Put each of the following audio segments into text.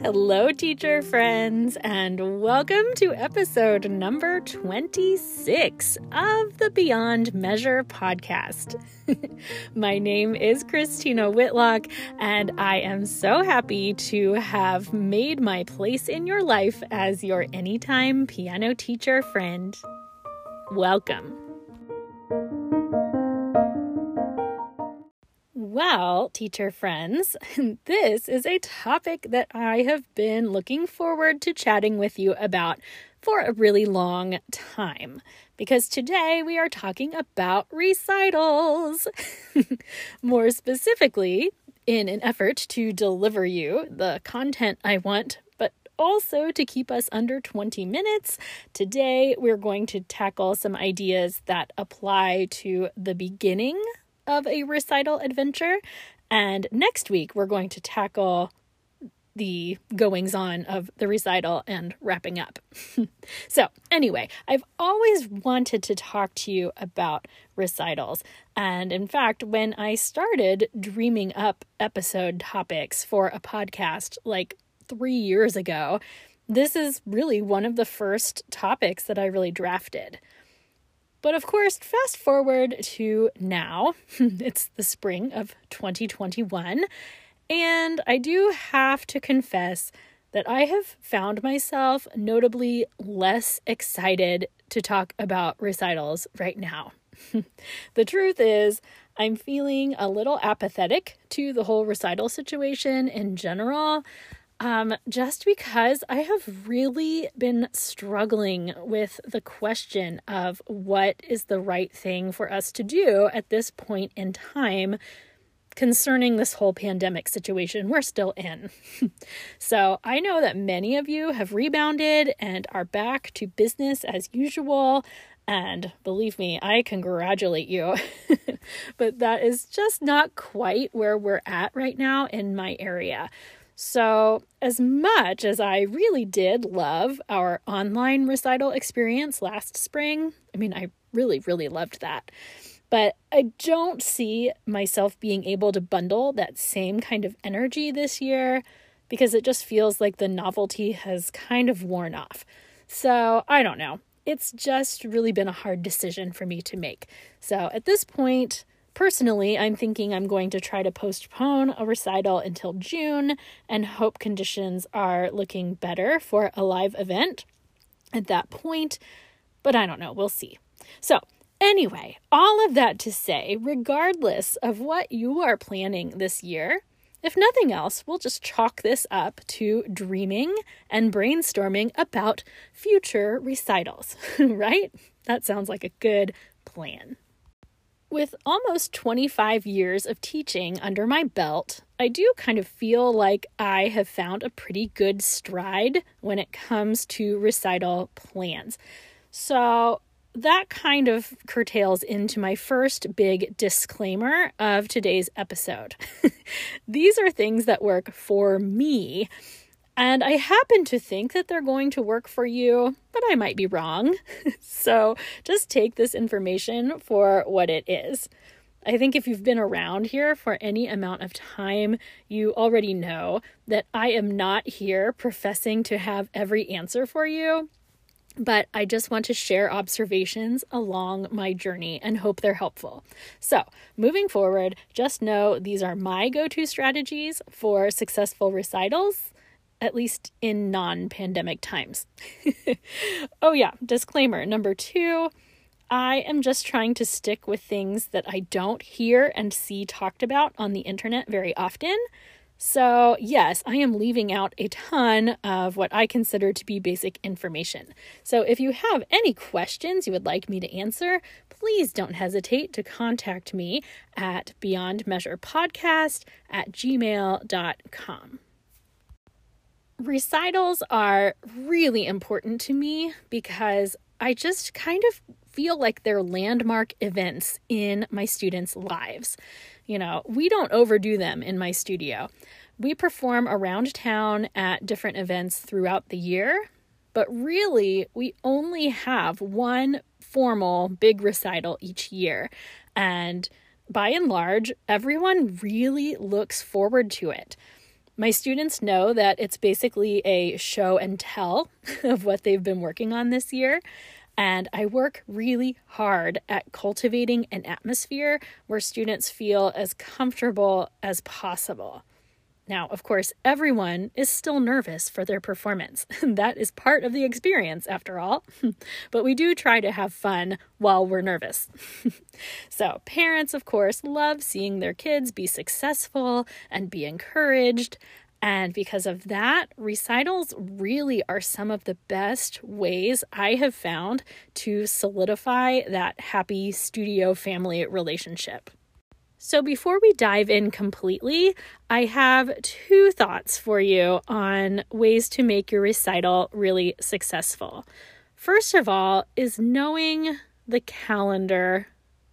Hello, teacher friends, and welcome to episode number 26 of the Beyond Measure podcast. My name is Christina Whitlock, and I am so happy to have made my place in your life as your anytime piano teacher friend. Welcome. Well, teacher friends, this is a topic that I have been looking forward to chatting with you about for a really long time. Because today we are talking about recitals. More specifically, in an effort to deliver you the content I want, but also to keep us under 20 minutes, today we're going to tackle some ideas that apply to the beginning of a recital adventure. And next week, we're going to tackle the goings on of the recital and wrapping up. so, anyway, I've always wanted to talk to you about recitals. And in fact, when I started dreaming up episode topics for a podcast like three years ago, this is really one of the first topics that I really drafted. But of course, fast forward to now, it's the spring of 2021, and I do have to confess that I have found myself notably less excited to talk about recitals right now. the truth is, I'm feeling a little apathetic to the whole recital situation in general um, just because I have really been struggling with the question of what is the right thing for us to do at this point in time concerning this whole pandemic situation we're still in. so, I know that many of you have rebounded and are back to business as usual. And believe me, I congratulate you. but that is just not quite where we're at right now in my area. So, as much as I really did love our online recital experience last spring, I mean, I really, really loved that. But I don't see myself being able to bundle that same kind of energy this year because it just feels like the novelty has kind of worn off. So, I don't know. It's just really been a hard decision for me to make. So, at this point, Personally, I'm thinking I'm going to try to postpone a recital until June and hope conditions are looking better for a live event at that point. But I don't know, we'll see. So, anyway, all of that to say, regardless of what you are planning this year, if nothing else, we'll just chalk this up to dreaming and brainstorming about future recitals, right? That sounds like a good plan. With almost 25 years of teaching under my belt, I do kind of feel like I have found a pretty good stride when it comes to recital plans. So, that kind of curtails into my first big disclaimer of today's episode. These are things that work for me and I happen to think that they're going to work for you, but I might be wrong. so just take this information for what it is. I think if you've been around here for any amount of time, you already know that I am not here professing to have every answer for you, but I just want to share observations along my journey and hope they're helpful. So, moving forward, just know these are my go to strategies for successful recitals at least in non pandemic times. oh, yeah, disclaimer number two I am just trying to stick with things that I don't hear and see talked about on the internet very often. So, yes, I am leaving out a ton of what I consider to be basic information. So, if you have any questions you would like me to answer, please don't hesitate to contact me at beyondmeasurepodcast at gmail.com recitals are really important to me because I just kind of feel like they're landmark events in my students' lives. You know, we don't overdo them in my studio. We perform around town at different events throughout the year, but really, we only have one formal big recital each year. And by and large, everyone really looks forward to it My students know that it's basically a show and tell of what they've been working on this year. And I work really hard at cultivating an atmosphere where students feel as comfortable as possible. Now, of course, everyone is still nervous for their performance. that is part of the experience, after all. but we do try to have fun while we're nervous. so, parents, of course, love seeing their kids be successful and be encouraged. And because of that, recitals really are some of the best ways I have found to solidify that happy studio family relationship. So, before we dive in completely, I have two thoughts for you on ways to make your recital really successful. First of all, is knowing the calendar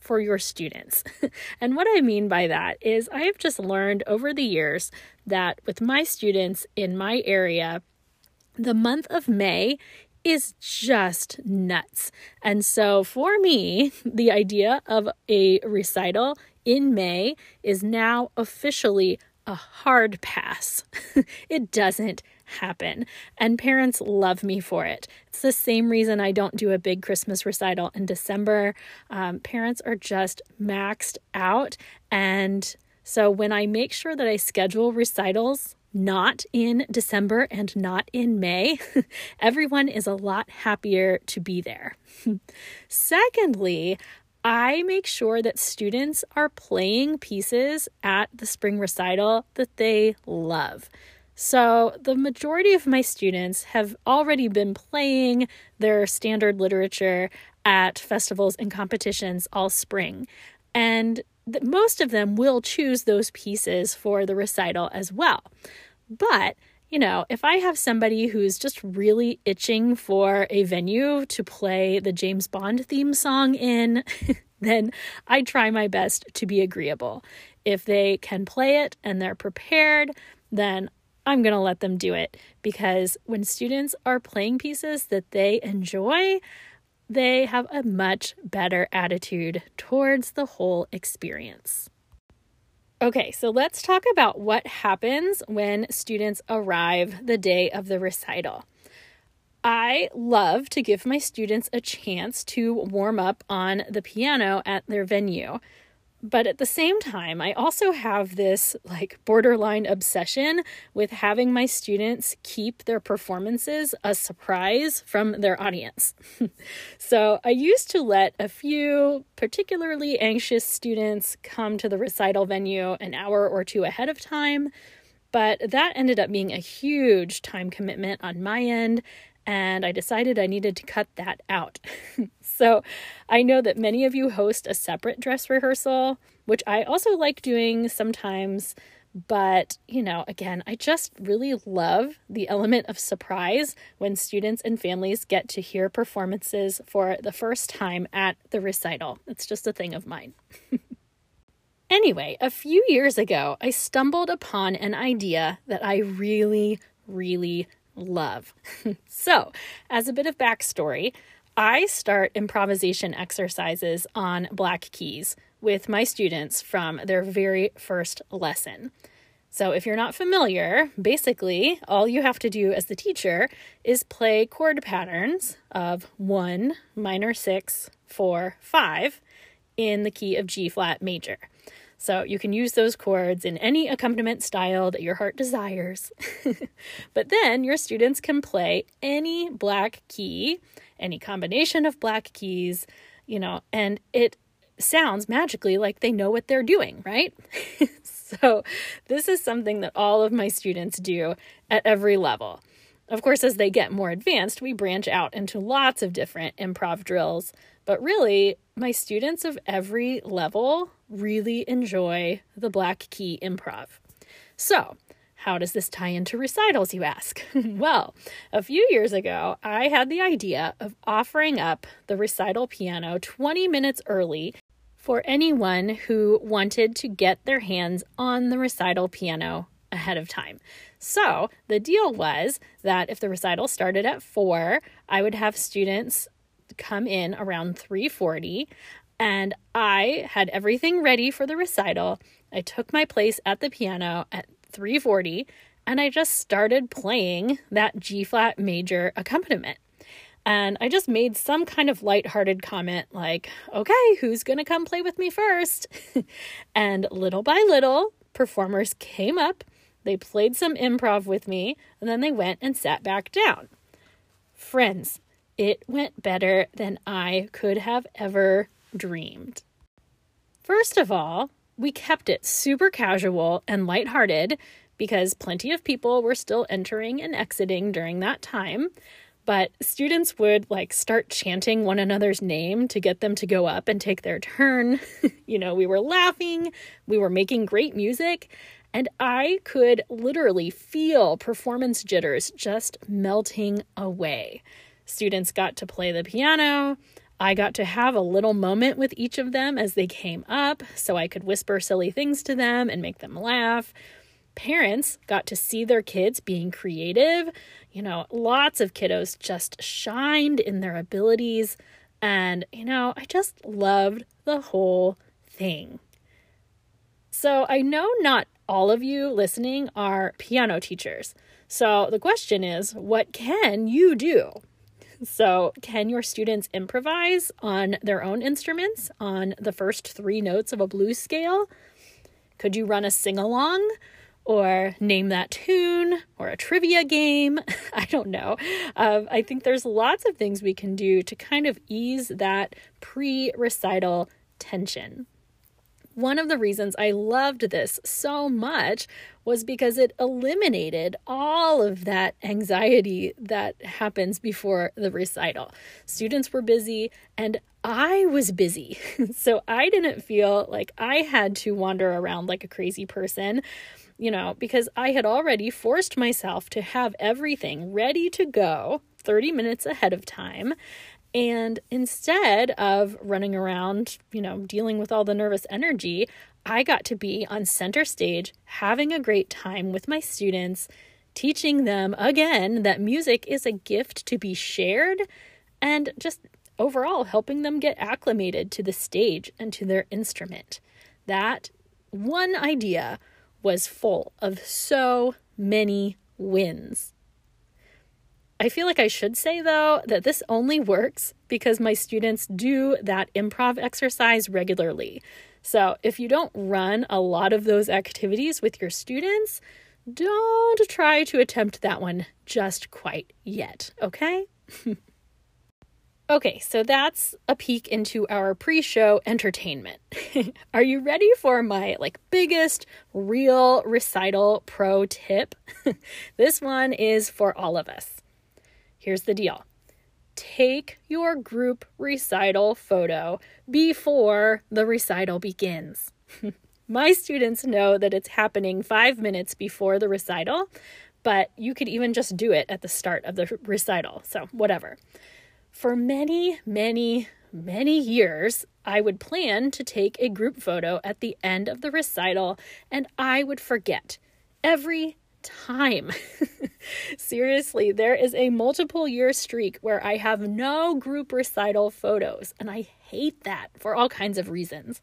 for your students. and what I mean by that is, I have just learned over the years that with my students in my area, the month of May is just nuts. And so for me, the idea of a recital in May is now officially a hard pass. it doesn't happen. And parents love me for it. It's the same reason I don't do a big Christmas recital in December. Um, parents are just maxed out. And so when I make sure that I schedule recitals not in December and not in May, everyone is a lot happier to be there. Secondly, I make sure that students are playing pieces at the spring recital that they love. So, the majority of my students have already been playing their standard literature at festivals and competitions all spring. And most of them will choose those pieces for the recital as well. But you know, if I have somebody who's just really itching for a venue to play the James Bond theme song in, then I try my best to be agreeable. If they can play it and they're prepared, then I'm going to let them do it because when students are playing pieces that they enjoy, they have a much better attitude towards the whole experience. Okay, so let's talk about what happens when students arrive the day of the recital. I love to give my students a chance to warm up on the piano at their venue. But at the same time, I also have this like borderline obsession with having my students keep their performances a surprise from their audience. so I used to let a few particularly anxious students come to the recital venue an hour or two ahead of time. But that ended up being a huge time commitment on my end, and I decided I needed to cut that out. so I know that many of you host a separate dress rehearsal, which I also like doing sometimes. But, you know, again, I just really love the element of surprise when students and families get to hear performances for the first time at the recital. It's just a thing of mine. anyway, a few years ago, I stumbled upon an idea that I really, really love. so, as a bit of backstory, I start improvisation exercises on black keys with my students from their very first lesson. So, if you're not familiar, basically all you have to do as the teacher is play chord patterns of one, minor six, four, five in the key of G flat major. So you can use those chords in any accompaniment style that your heart desires. but then your students can play any black key, any combination of black keys, you know, and it sounds magically like they know what they're doing, right? so this is something that all of my students do at every level. Of course, as they get more advanced, we branch out into lots of different improv drills. But really, my students of every level really enjoy the Black Key improv. So, how does this tie into recitals, you ask? well, a few years ago, I had the idea of offering up the recital piano 20 minutes early for anyone who wanted to get their hands on the recital piano ahead of time. So, the deal was that if the recital started at 4, I would have students come in around 3:40 and I had everything ready for the recital. I took my place at the piano at 340 and I just started playing that G flat major accompaniment. And I just made some kind of lighthearted comment like, okay, who's to come play with me first? and little by little, performers came up, they played some improv with me, and then they went and sat back down. Friends, it went better than I could have ever dreamed. First of all, we kept it super casual and lighthearted because plenty of people were still entering and exiting during that time. But students would like start chanting one another's name to get them to go up and take their turn. you know, we were laughing, we were making great music, and I could literally feel performance jitters just melting away. Students got to play the piano. I got to have a little moment with each of them as they came up so I could whisper silly things to them and make them laugh. Parents got to see their kids being creative. You know, lots of kiddos just shined in their abilities. And, you know, I just loved the whole thing. So I know not all of you listening are piano teachers. So the question is, what can you do? So, can your students improvise on their own instruments on the first three notes of a blues scale? Could you run a sing along or name that tune or a trivia game? I don't know. Um, I think there's lots of things we can do to kind of ease that pre recital tension. One of the reasons I loved this so much was because it eliminated all of that anxiety that happens before the recital. Students were busy and I was busy. so I didn't feel like I had to wander around like a crazy person, you know, because I had already forced myself to have everything ready to go 30 minutes ahead of time. And instead of running around, you know, dealing with all the nervous energy, I got to be on center stage having a great time with my students, teaching them again that music is a gift to be shared and just overall helping them get acclimated to the stage and to their instrument. That one idea was full of so many wins. I feel like I should say, though, that this only works because my students do that improv exercise regularly. So if you don't run a lot of those activities with your students, don't try to attempt that one just quite yet, okay? okay, so that's a peek into our pre-show entertainment. Are you ready for my like biggest real recital pro tip? this one is for all of us. Here's the deal take your group recital photo before the recital begins. My students know that it's happening five minutes before the recital, but you could even just do it at the start of the recital. So, whatever. For many, many, many years, I would plan to take a group photo at the end of the recital, and I would forget every time. Seriously, there is a multiple year streak where I have no group recital photos, and I hate that for all kinds of reasons.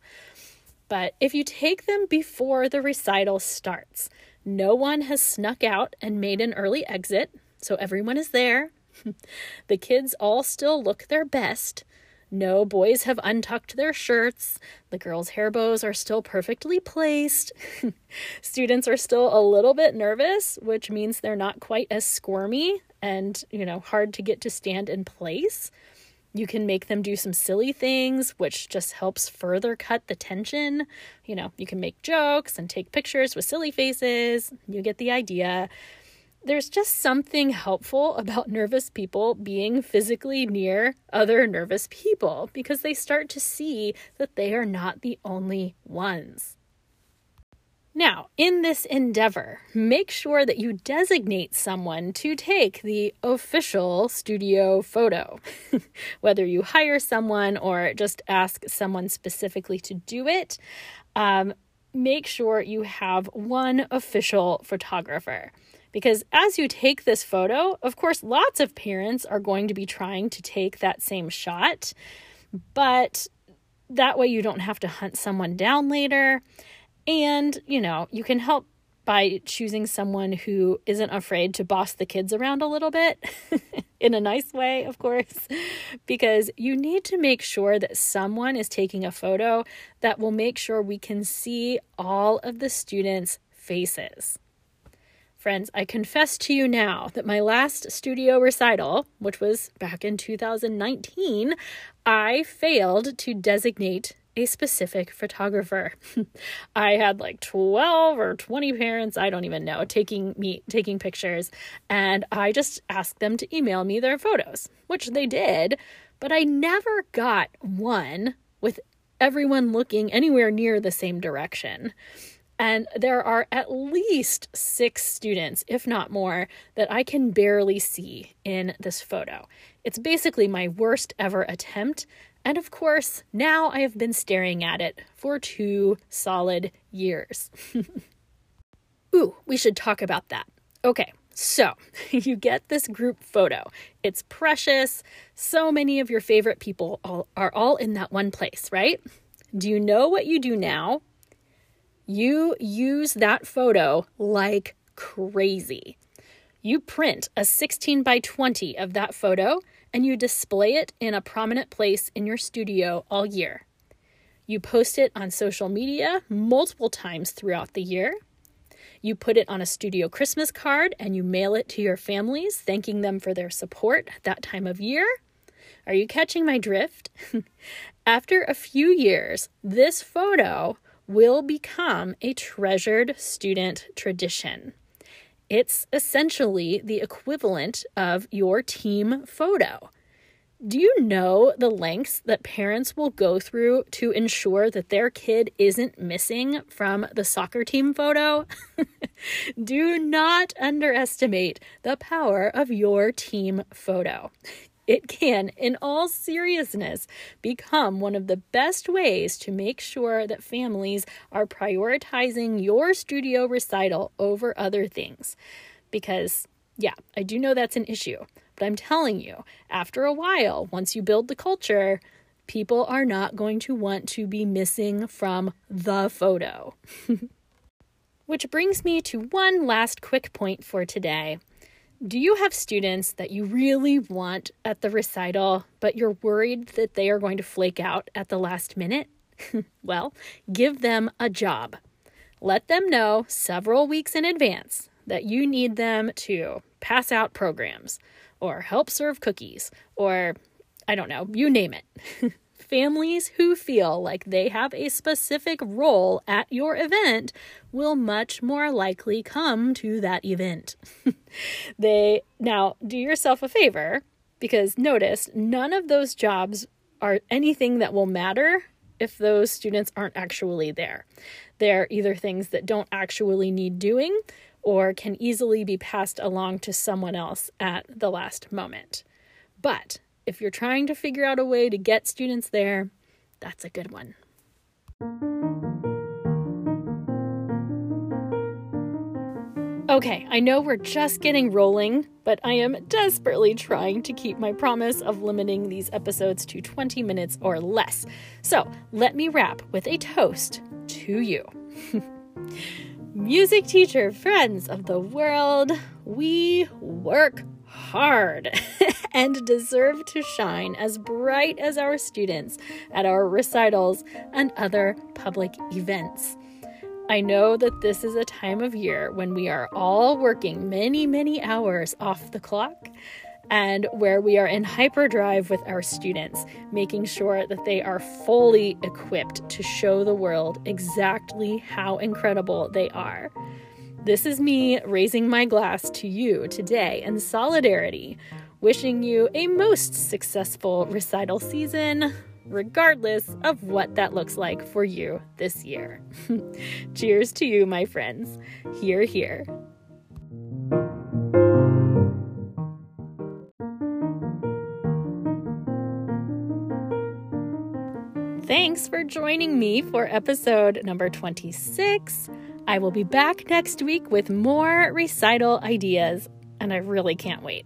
But if you take them before the recital starts, no one has snuck out and made an early exit, so everyone is there. the kids all still look their best. No boys have untucked their shirts. The girls' hair bows are still perfectly placed. Students are still a little bit nervous, which means they're not quite as squirmy and, you know, hard to get to stand in place. You can make them do some silly things, which just helps further cut the tension. You know, you can make jokes and take pictures with silly faces. You get the idea there's just something helpful about nervous people being physically near other nervous people because they start to see that they are not the only ones. Now, in this endeavor, make sure that you designate someone to take the official studio photo. Whether you hire someone or just ask someone specifically to do it, um, make sure you have one official photographer. Because as you take this photo, of course, lots of parents are going to be trying to take that same shot, but that way you don't have to hunt someone down later. And, you know, you can help by choosing someone who isn't afraid to boss the kids around a little bit in a nice way, of course, because you need to make sure that someone is taking a photo that will make sure we can see all of the students' faces. Friends, I confess to you now that my last studio recital, which was back in 2019, I failed to designate a specific photographer. I had like 12 or 20 parents, I don't even know, taking me taking pictures and I just asked them to email me their photos, which they did, but I never got one with everyone looking anywhere near the same direction. And there are at least six students, if not more, that I can barely see in this photo. It's basically my worst ever attempt and of course, now I have been staring at it for two solid years. Ooh, we should talk about that. Okay, so you get this group photo. It's precious. So many of your favorite people all, are all in that one place, right? Do you know what you do now? You use that photo like crazy. You print a 16 by 20 of that photo and you display it in a prominent place in your studio all year. You post it on social media multiple times throughout the year. You put it on a studio Christmas card and you mail it to your families, thanking them for their support that time of year. Are you catching my drift? After a few years, this photo will become a treasured student tradition. It's essentially the equivalent of your team photo. Do you know the lengths that parents will go through to ensure that their kid isn't missing from the soccer team photo? Do not underestimate the power of your team photo it can, in all seriousness, become one of the best ways to make sure that families are prioritizing your studio recital over other things. Because, yeah, I do know that's an issue, but I'm telling you, after a while, once you build the culture, people are not going to want to be missing from the photo. Which brings me to one last quick point for today. Do you have students that you really want at the recital, but you're worried that they are going to flake out at the last minute? well, give them a job. Let them know several weeks in advance that you need them to pass out programs or help serve cookies or I don't know, you name it. families who feel like they have a specific role at your event will much more likely come to that event. they now do yourself a favor because notice none of those jobs are anything that will matter if those students aren't actually there. They're either things that don't actually need doing or can easily be passed along to someone else at the last moment. But if you're trying to figure out a way to get students there, that's a good one. Okay, I know we're just getting rolling, but I am desperately trying to keep my promise of limiting these episodes to 20 minutes or less. So let me wrap with a toast to you. Music teacher friends of the world, we work hard and deserve to shine as bright as our students at our recitals and other public events. I know that this is a time of year when we are all working many, many hours off the clock and where we are in hyperdrive with our students, making sure that they are fully equipped to show the world exactly how incredible they are. This is me raising my glass to you today in solidarity, wishing you a most successful recital season, regardless of what that looks like for you this year. Cheers to you, my friends. Hear, hear. Thanks for joining me for episode number 26. I will be back next week with more recital ideas, and I really can't wait.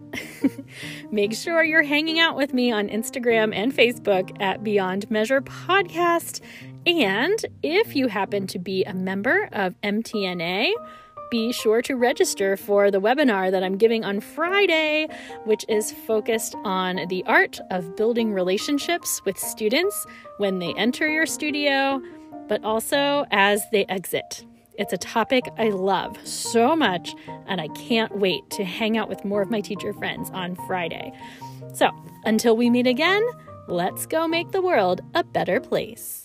Make sure you're hanging out with me on Instagram and Facebook at Beyond Measure Podcast. And if you happen to be a member of MTNA, be sure to register for the webinar that I'm giving on Friday, which is focused on the art of building relationships with students when they enter your studio, but also as they exit. It's a topic I love so much, and I can't wait to hang out with more of my teacher friends on Friday. So, until we meet again, let's go make the world a better place.